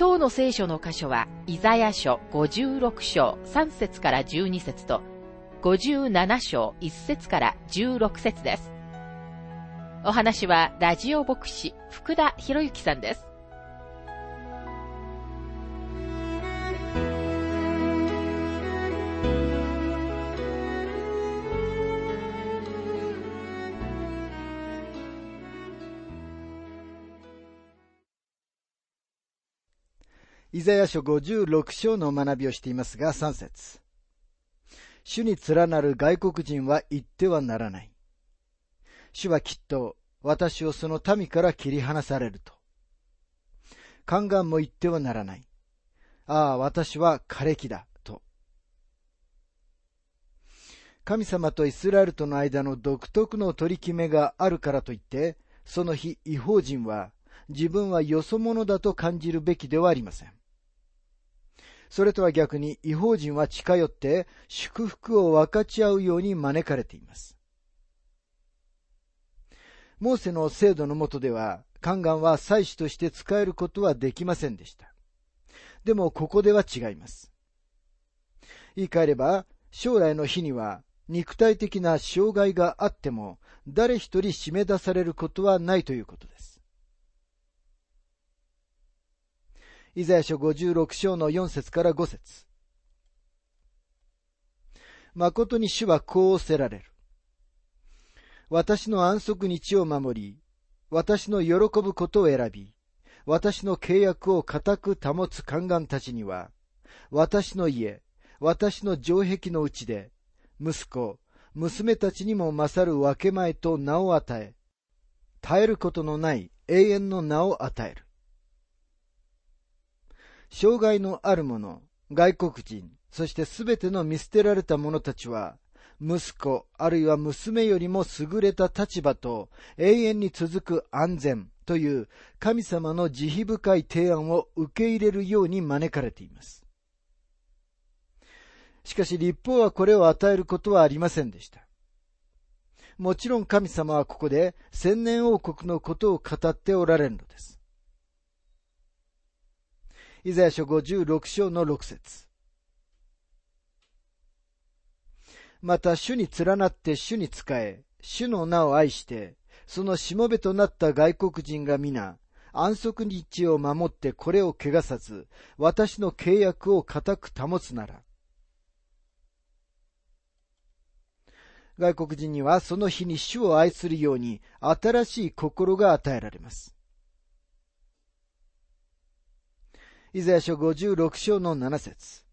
今日の聖書の箇所は、イザヤ書56章3節から12節と、57章1節から16節です。お話は、ラジオ牧師、福田博之さんです。イザヤ書56章の学びをしていますが、3節主に連なる外国人は言ってはならない。主はきっと私をその民から切り離されると。宦官も言ってはならない。ああ、私は枯れ木だ、と。神様とイスラエルとの間の独特の取り決めがあるからといって、その日、違法人は自分はよそ者だと感じるべきではありません。それとは逆に違法人は近寄って祝福を分かち合うように招かれています。モーセの制度の下では、宦官は祭司として使えることはできませんでした。でもここでは違います。言い換えれば、将来の日には肉体的な障害があっても、誰一人締め出されることはないということです。イザヤ書56章の4節から5節誠に主はこうおせられる。私の安息日を守り、私の喜ぶことを選び、私の契約を固く保つ宦官たちには、私の家、私の城壁のうちで、息子、娘たちにも勝る分け前と名を与え、絶えることのない永遠の名を与える。障害のある者、外国人、そしてすべての見捨てられた者たちは、息子、あるいは娘よりも優れた立場と永遠に続く安全という神様の慈悲深い提案を受け入れるように招かれています。しかし立法はこれを与えることはありませんでした。もちろん神様はここで千年王国のことを語っておられるのです。イザヤ書56章の6節また主に連なって主に仕え、主の名を愛して、そのしもべとなった外国人が皆、安息日を守ってこれを汚さず、私の契約を固く保つなら。外国人にはその日に主を愛するように新しい心が与えられます。イザヤ書56章の7節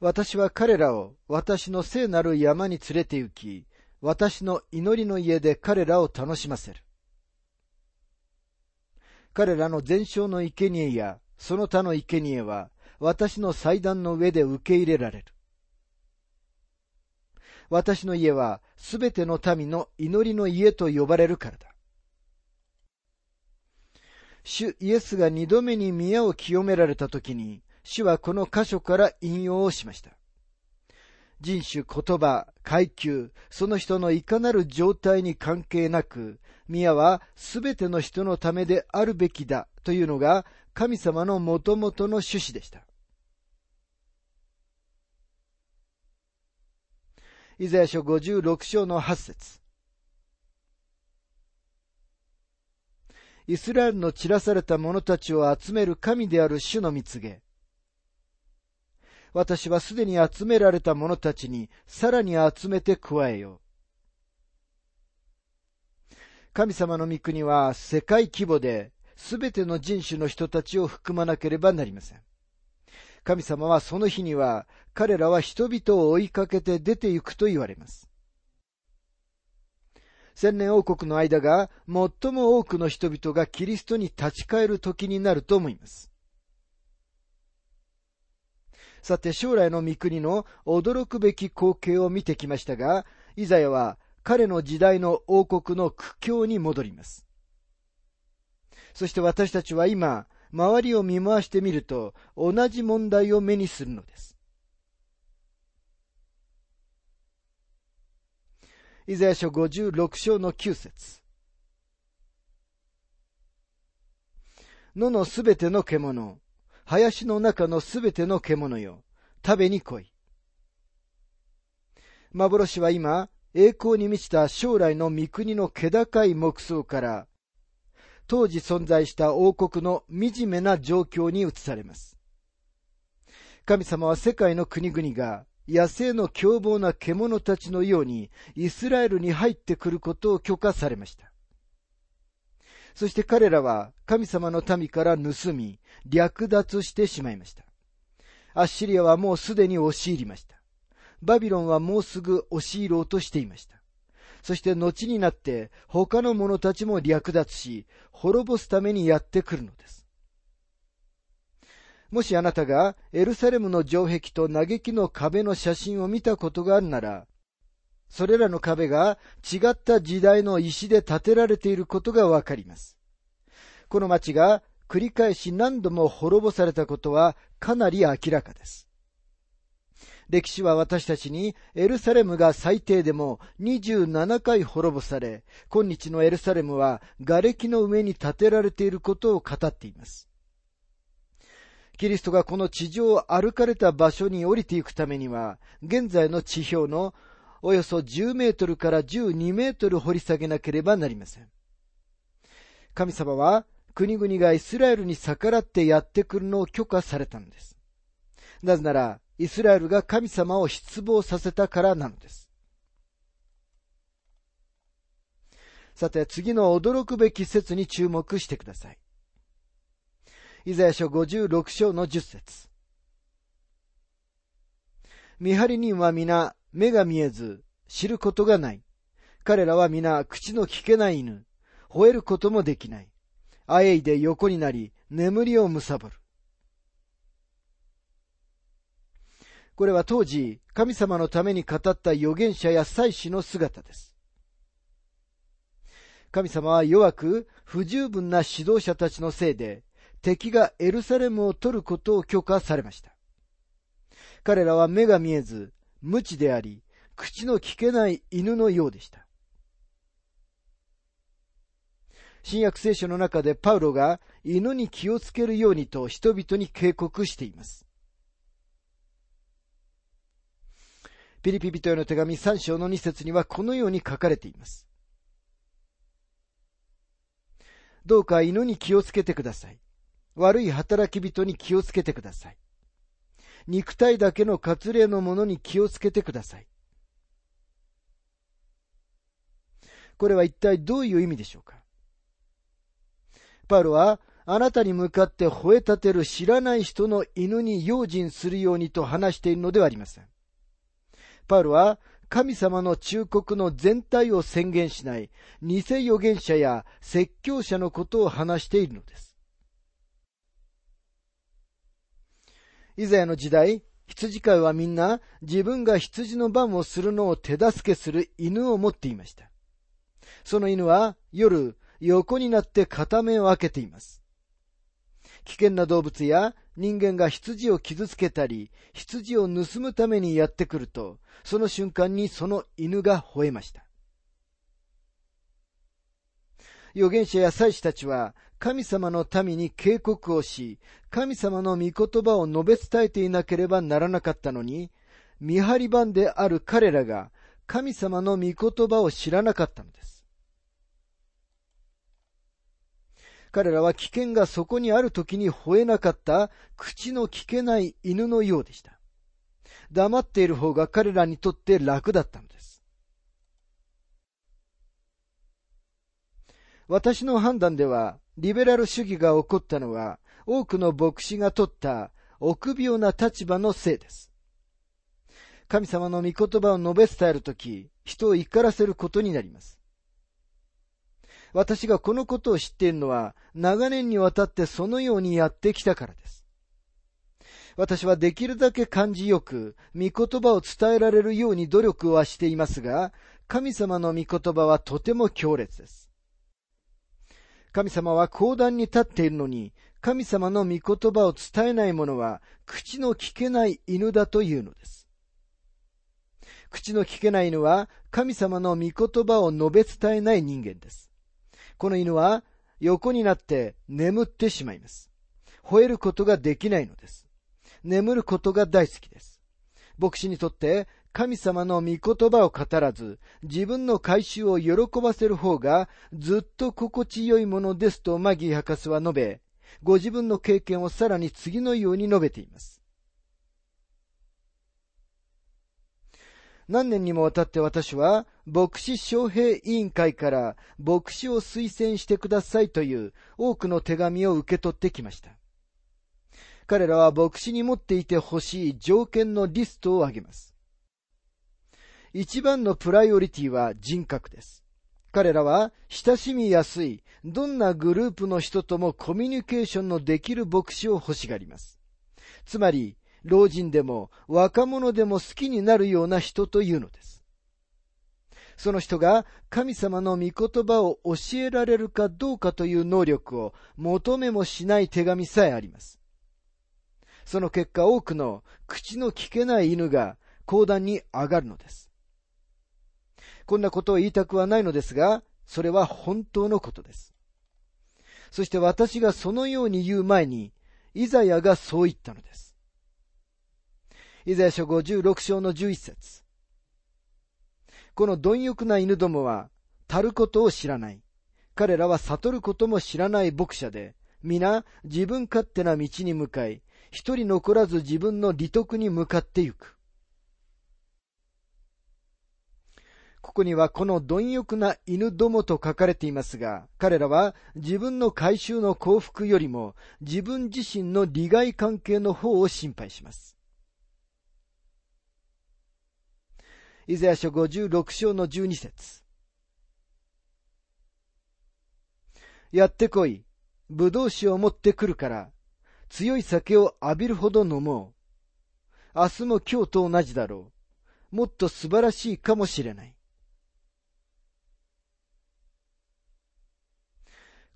私は彼らを私の聖なる山に連れて行き、私の祈りの家で彼らを楽しませる。彼らの全焼の生贄やその他の生贄は私の祭壇の上で受け入れられる。私の家はすべての民の祈りの家と呼ばれるからだ。主イエスが二度目に宮を清められた時に、主はこの箇所から引用をしました。人種、言葉、階級、その人のいかなる状態に関係なく、宮はすべての人のためであるべきだというのが神様のもともとの趣旨でした。イザヤ書56章の8節イスラエルの散らされた者たちを集める神である主の蜜げ。私はすでに集められた者たちにさらに集めて加えよう。神様の御国は世界規模で全ての人種の人たちを含まなければなりません。神様はその日には彼らは人々を追いかけて出て行くと言われます。千年王国の間が最も多くの人々がキリストに立ち返る時になると思います。さて将来の御国の驚くべき光景を見てきましたが、イザヤは彼の時代の王国の苦境に戻ります。そして私たちは今、周りを見回してみると、同じ問題を目にするのです。イザヤ書56章の9節野のすべての獣、林の中のすべての獣よ、食べに来い。幻は今、栄光に満ちた将来の御国の気高い木層から、当時存在した王国の惨めな状況に移されます。神様は世界の国々が野生の凶暴な獣たちのようにイスラエルに入ってくることを許可されました。そして彼らは神様の民から盗み、略奪してしまいました。アッシリアはもうすでに押し入りました。バビロンはもうすぐ押し入ろうとしていました。そして後になって他の者たちも略奪し、滅ぼすためにやってくるのです。もしあなたがエルサレムの城壁と嘆きの壁の写真を見たことがあるなら、それらの壁が違った時代の石で建てられていることがわかります。この町が繰り返し何度も滅ぼされたことはかなり明らかです。歴史は私たちにエルサレムが最低でも27回滅ぼされ、今日のエルサレムは瓦礫の上に建てられていることを語っています。キリストがこの地上を歩かれた場所に降りていくためには、現在の地表のおよそ10メートルから12メートル掘り下げなければなりません。神様は国々がイスラエルに逆らってやってくるのを許可されたのです。なぜなら、イスラエルが神様を失望させたからなのです。さて、次の驚くべき説に注目してください。イザヤ書56章の10節見張り人は皆目が見えず知ることがない。彼らは皆口の聞けない犬。吠えることもできない。あえいで横になり眠りをむさぼる。これは当時、神様のために語った預言者や祭司の姿です。神様は弱く不十分な指導者たちのせいで、敵がエルサレムを取ることを許可されました。彼らは目が見えず、無知であり、口の聞けない犬のようでした。新約聖書の中でパウロが犬に気をつけるようにと人々に警告しています。ピリピ人への手紙3章の2節にはこのように書かれています。どうか犬に気をつけてください。悪い働き人に気をつけてください。肉体だけの割礼のものに気をつけてください。これは一体どういう意味でしょうか？パウロはあなたに向かって吠え立てる知らない人の犬に用心するようにと話しているのではありません。パウロは神様の忠告の全体を宣言しない偽預言者や説教者のことを話しているのです。以前の時代、羊飼いはみんな自分が羊の番をするのを手助けする犬を持っていました。その犬は夜横になって片目を開けています。危険な動物や人間が羊を傷つけたり、羊を盗むためにやってくると、その瞬間にその犬が吠えました。預言者や祭司たちは神様の民に警告をし、神様の御言葉を述べ伝えていなければならなかったのに、見張り番である彼らが神様の御言葉を知らなかったのです。彼らは危険がそこにある時に吠えなかった口の聞けない犬のようでした。黙っている方が彼らにとって楽だったのです。私の判断では、リベラル主義が起こったのは、多くの牧師が取った臆病な立場のせいです。神様の御言葉を述べ伝えるとき、人を怒らせることになります。私がこのことを知っているのは、長年にわたってそのようにやってきたからです。私はできるだけ感じよく、御言葉を伝えられるように努力はしていますが、神様の御言葉はとても強烈です。神様は講談に立っているのに、神様の御言葉を伝えない者は、口の聞けない犬だというのです。口の聞けない犬は、神様の御言葉を述べ伝えない人間です。この犬は、横になって眠ってしまいます。吠えることができないのです。眠ることが大好きです。牧師にとって神様の御言葉を語らず、自分の回収を喜ばせる方がずっと心地よいものですとマギー博士は述べ、ご自分の経験をさらに次のように述べています。何年にもわたって私は、牧師招聘委員会から牧師を推薦してくださいという多くの手紙を受け取ってきました。彼らは牧師に持っていてほしい条件のリストを挙げます。一番のプライオリティは人格です。彼らは親しみやすい、どんなグループの人ともコミュニケーションのできる牧師を欲しがります。つまり、老人でも若者でも好きになるような人というのです。その人が神様の御言葉を教えられるかどうかという能力を求めもしない手紙さえあります。その結果多くの口の聞けない犬が講談に上がるのです。こんなことを言いたくはないのですが、それは本当のことです。そして私がそのように言う前に、イザヤがそう言ったのです。イザヤ書56章の11節この貪欲な犬どもは、足ることを知らない。彼らは悟ることも知らない牧者で、皆自分勝手な道に向かい、一人残らず自分の利得に向かってゆく。ここにはこの貪欲な犬どもと書かれていますが、彼らは自分の回収の幸福よりも自分自身の利害関係の方を心配します。イザヤ書56章の12節やってこい。葡萄酒を持ってくるから、強い酒を浴びるほど飲もう。明日も今日と同じだろう。もっと素晴らしいかもしれない。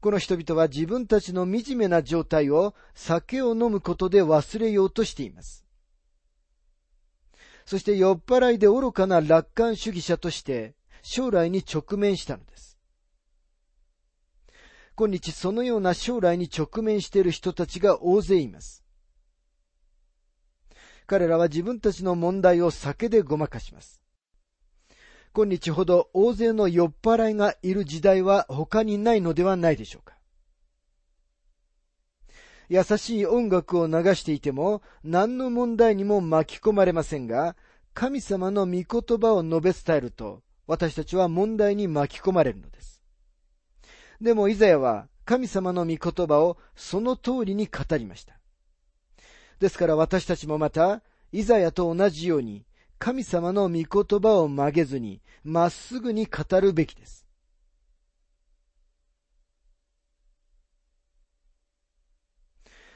この人々は自分たちの惨めな状態を酒を飲むことで忘れようとしています。そして酔っ払いで愚かな楽観主義者として将来に直面したのです。今日そのような将来に直面している人たちが大勢います。彼らは自分たちの問題を酒でごまかします。今日ほど大勢の酔っ払いがいる時代は他にないのではないでしょうか。優しい音楽を流していても何の問題にも巻き込まれませんが、神様の御言葉を述べ伝えると私たちは問題に巻き込まれるのです。でもイザヤは神様の御言葉をその通りに語りました。ですから私たちもまた、イザヤと同じように、神様の御言葉を曲げずに、まっすぐに語るべきです。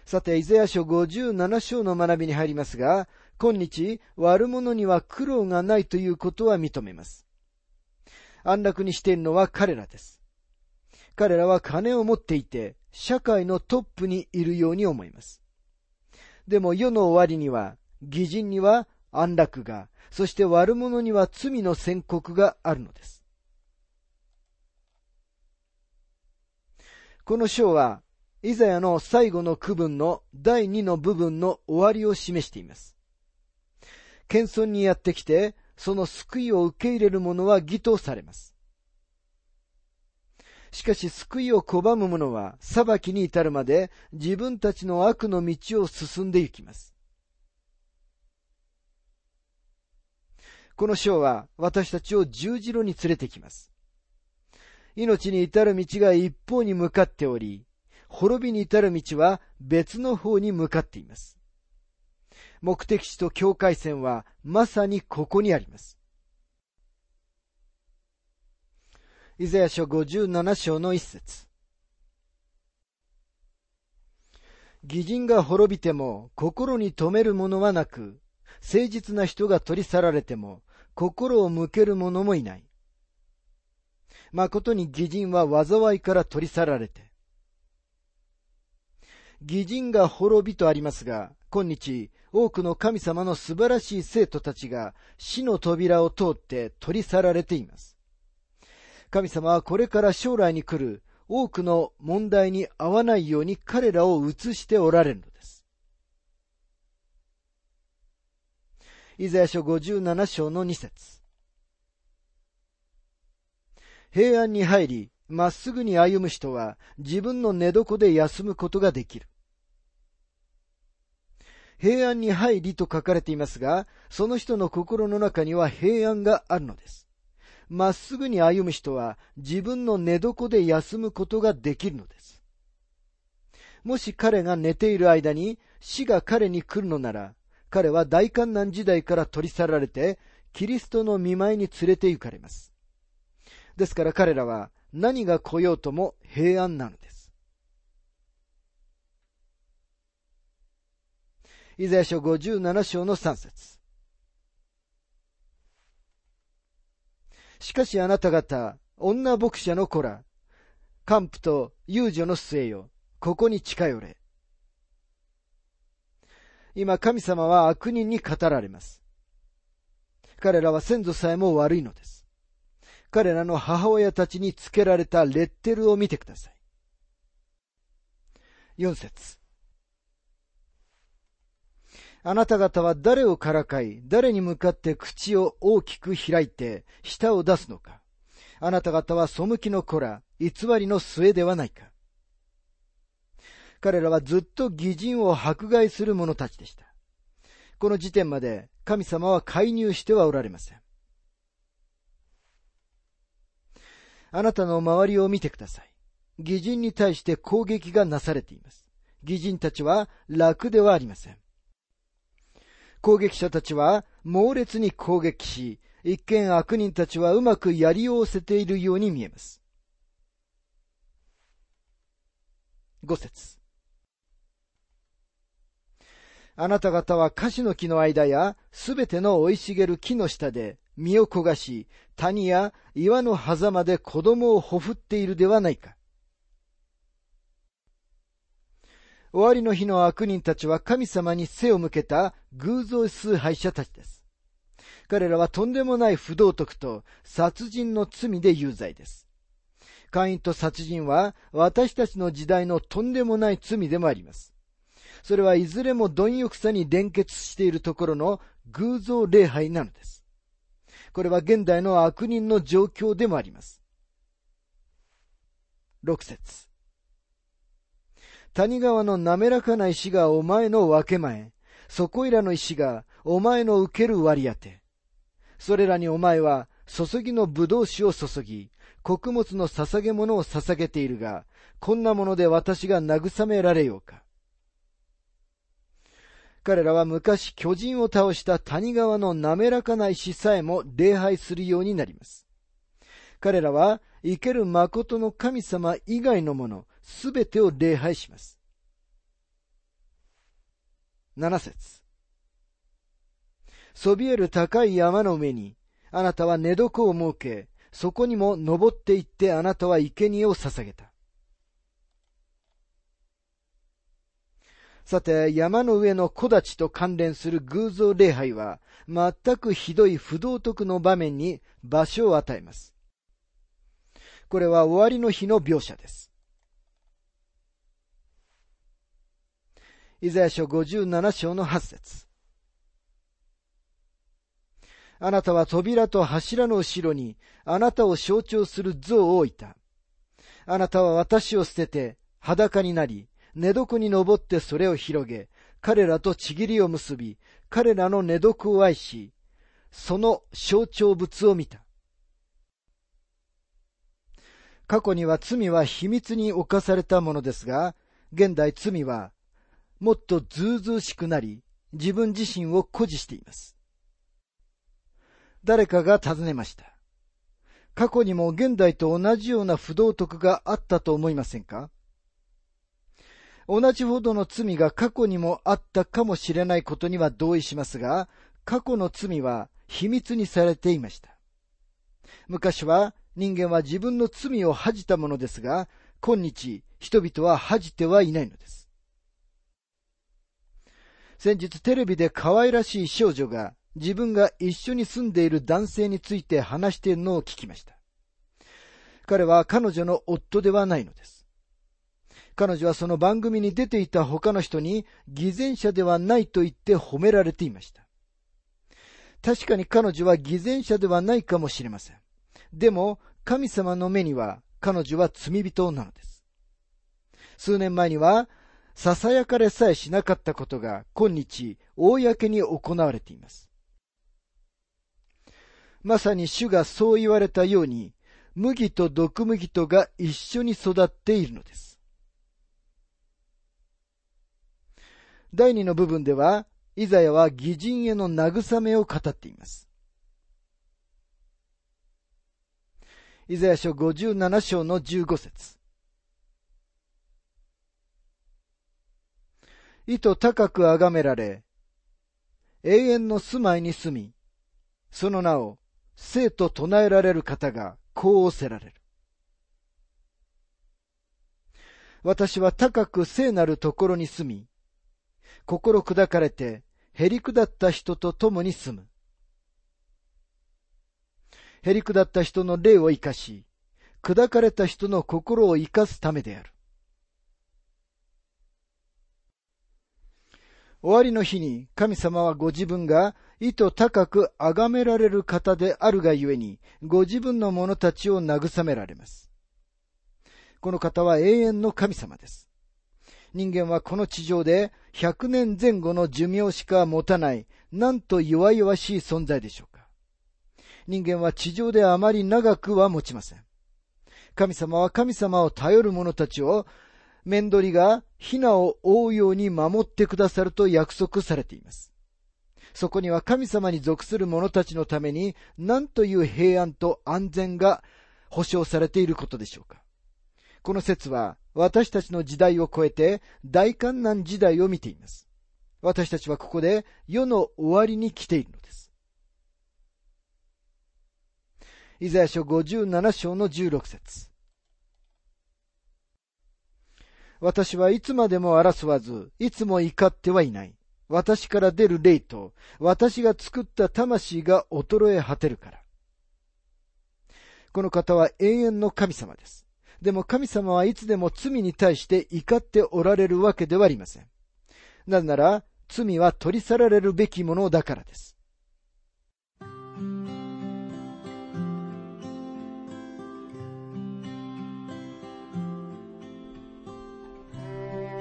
さて、イザヤ書57章の学びに入りますが、今日、悪者には苦労がないということは認めます。安楽にしているのは彼らです。彼らは金を持っていて、社会のトップにいるように思います。でも世の終わりには、義人には安楽が、そして悪者には罪の宣告があるのです。この章は、イザヤの最後の区分の第二の部分の終わりを示しています。謙遜にやってきて、その救いを受け入れる者は義とされます。しかし救いを拒む者は裁きに至るまで自分たちの悪の道を進んで行きます。この章は私たちを十字路に連れてきます。命に至る道が一方に向かっており、滅びに至る道は別の方に向かっています。目的地と境界線はまさにここにあります。イザヤ書57章の一節。義人が滅びても心に留めるものはなく、誠実な人が取り去られても心を向ける者もいない。誠に義人は災いから取り去られて。義人が滅びとありますが、今日、多くの神様の素晴らしい生徒たちが死の扉を通って取り去られています。神様はこれから将来に来る多くの問題に合わないように彼らを移しておられるす。イザヤ書57章の2節平安に入り、まっすぐに歩む人は自分の寝床で休むことができる。平安に入りと書かれていますが、その人の心の中には平安があるのです。まっすぐに歩む人は自分の寝床で休むことができるのです。もし彼が寝ている間に死が彼に来るのなら、彼は大観難時代から取り去られて、キリストの見舞いに連れて行かれます。ですから彼らは何が来ようとも平安なのです。イザヤ書57章の3節しかしあなた方、女牧者の子ら、幹部と遊女の末よ、ここに近寄れ。今神様は悪人に語られます。彼らは先祖さえも悪いのです。彼らの母親たちにつけられたレッテルを見てください。4節あなた方は誰をからかい、誰に向かって口を大きく開いて舌を出すのか。あなた方は背きの子ら、偽りの末ではないか。彼らはずっと義人を迫害する者たちでした。この時点まで神様は介入してはおられません。あなたの周りを見てください。義人に対して攻撃がなされています。義人たちは楽ではありません。攻撃者たちは猛烈に攻撃し、一見悪人たちはうまくやりおせているように見えます。五節あなた方は樫の木の間やすべての生い茂る木の下で身を焦がし、谷や岩の狭間で子供をほふっているではないか。終わりの日の悪人たちは神様に背を向けた偶像崇拝者たちです。彼らはとんでもない不道徳と殺人の罪で有罪です。会員と殺人は私たちの時代のとんでもない罪でもあります。それはいずれも貪欲さに連結しているところの偶像礼拝なのです。これは現代の悪人の状況でもあります。六節谷川の滑らかな石がお前の分け前、そこいらの石がお前の受ける割り当て。それらにお前は注ぎの葡萄酒を注ぎ、穀物の捧げ物を捧げているが、こんなもので私が慰められようか。彼らは昔巨人を倒した谷川の滑らかな石さえも礼拝するようになります。彼らは生ける誠の神様以外のもの、すべてを礼拝します。七節そびえる高い山の上に、あなたは寝床を設け、そこにも登っていってあなたは生贄を捧げた。さて、山の上の木立と関連する偶像礼拝は、全くひどい不道徳の場面に場所を与えます。これは終わりの日の描写です。イザヤ書57章の8節あなたは扉と柱の後ろにあなたを象徴する像を置いた。あなたは私を捨てて裸になり、寝床に登ってそれを広げ、彼らとちぎりを結び、彼らの寝床を愛し、その象徴物を見た。過去には罪は秘密に侵されたものですが、現代罪はもっとずうずうしくなり、自分自身を誇示しています。誰かが尋ねました。過去にも現代と同じような不道徳があったと思いませんか？同じほどの罪が過去にもあったかもしれないことには同意しますが、過去の罪は秘密にされていました。昔は人間は自分の罪を恥じたものですが、今日人々は恥じてはいないのです。先日テレビで可愛らしい少女が自分が一緒に住んでいる男性について話しているのを聞きました。彼は彼女の夫ではないのです。彼女はその番組に出ていた他の人に偽善者ではないと言って褒められていました。確かに彼女は偽善者ではないかもしれません。でも、神様の目には彼女は罪人なのです。数年前には、囁かれさえしなかったことが今日、公に行われています。まさに主がそう言われたように、麦と毒麦とが一緒に育っているのです。第二の部分では、イザヤは義人への慰めを語っています。イザヤ書57章の15節意図高く崇められ、永遠の住まいに住み、その名を生と唱えられる方がこうおせられる。私は高く聖なるところに住み、心砕かれて、へり下った人と共に住む。へり下った人の霊を生かし、砕かれた人の心を生かすためである。終わりの日に神様はご自分が意図高く崇められる方であるがゆえに、ご自分の者たちを慰められます。この方は永遠の神様です。人間はこの地上で100年前後の寿命しか持たない、なんと弱々しい存在でしょうか。人間は地上であまり長くは持ちません。神様は神様を頼る者たちを、面取りがヒナを追うように守ってくださると約束されています。そこには神様に属する者たちのために何という平安と安全が保障されていることでしょうか。この説は私たちの時代を超えて大観難時代を見ています。私たちはここで世の終わりに来ているのです。イザヤ書57章の16節私はいつまでも争わず、いつも怒ってはいない。私から出る霊と、私が作った魂が衰え果てるから。この方は永遠の神様です。でも神様はいつでも罪に対して怒っておられるわけではありません。なぜなら、罪は取り去られるべきものだからです。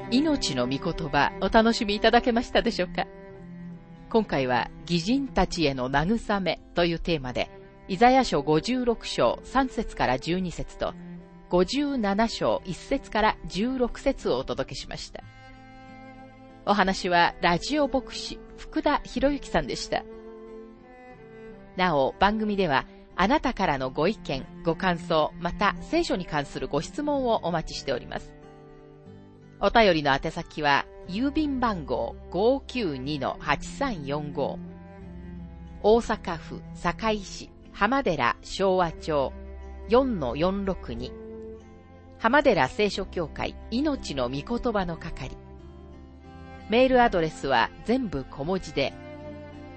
命の御言葉お楽しみいただけましたでしょうか？今回は義人たちへの慰めというテーマで、イザヤ書56章3節から12節と、57章1節から16節をお届けしました。お話はラジオ牧師福田博之さんでした。なお、番組ではあなたからのご意見、ご感想、また聖書に関するご質問をお待ちしております。お便りの宛先は、郵便番号592-8345大阪府堺市浜寺昭和町4-462浜寺聖書協会命の御言葉の係メールアドレスは全部小文字で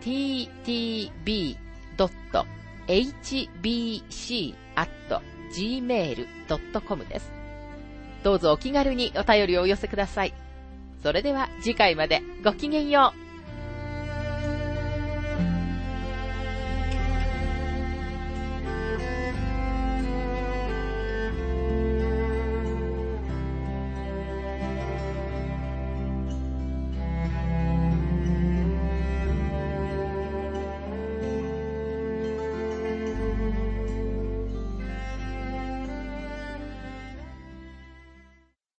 ttb.hbc.gmail.com です。どうぞお気軽にお便りをお寄せください。それでは次回までごきげんよう。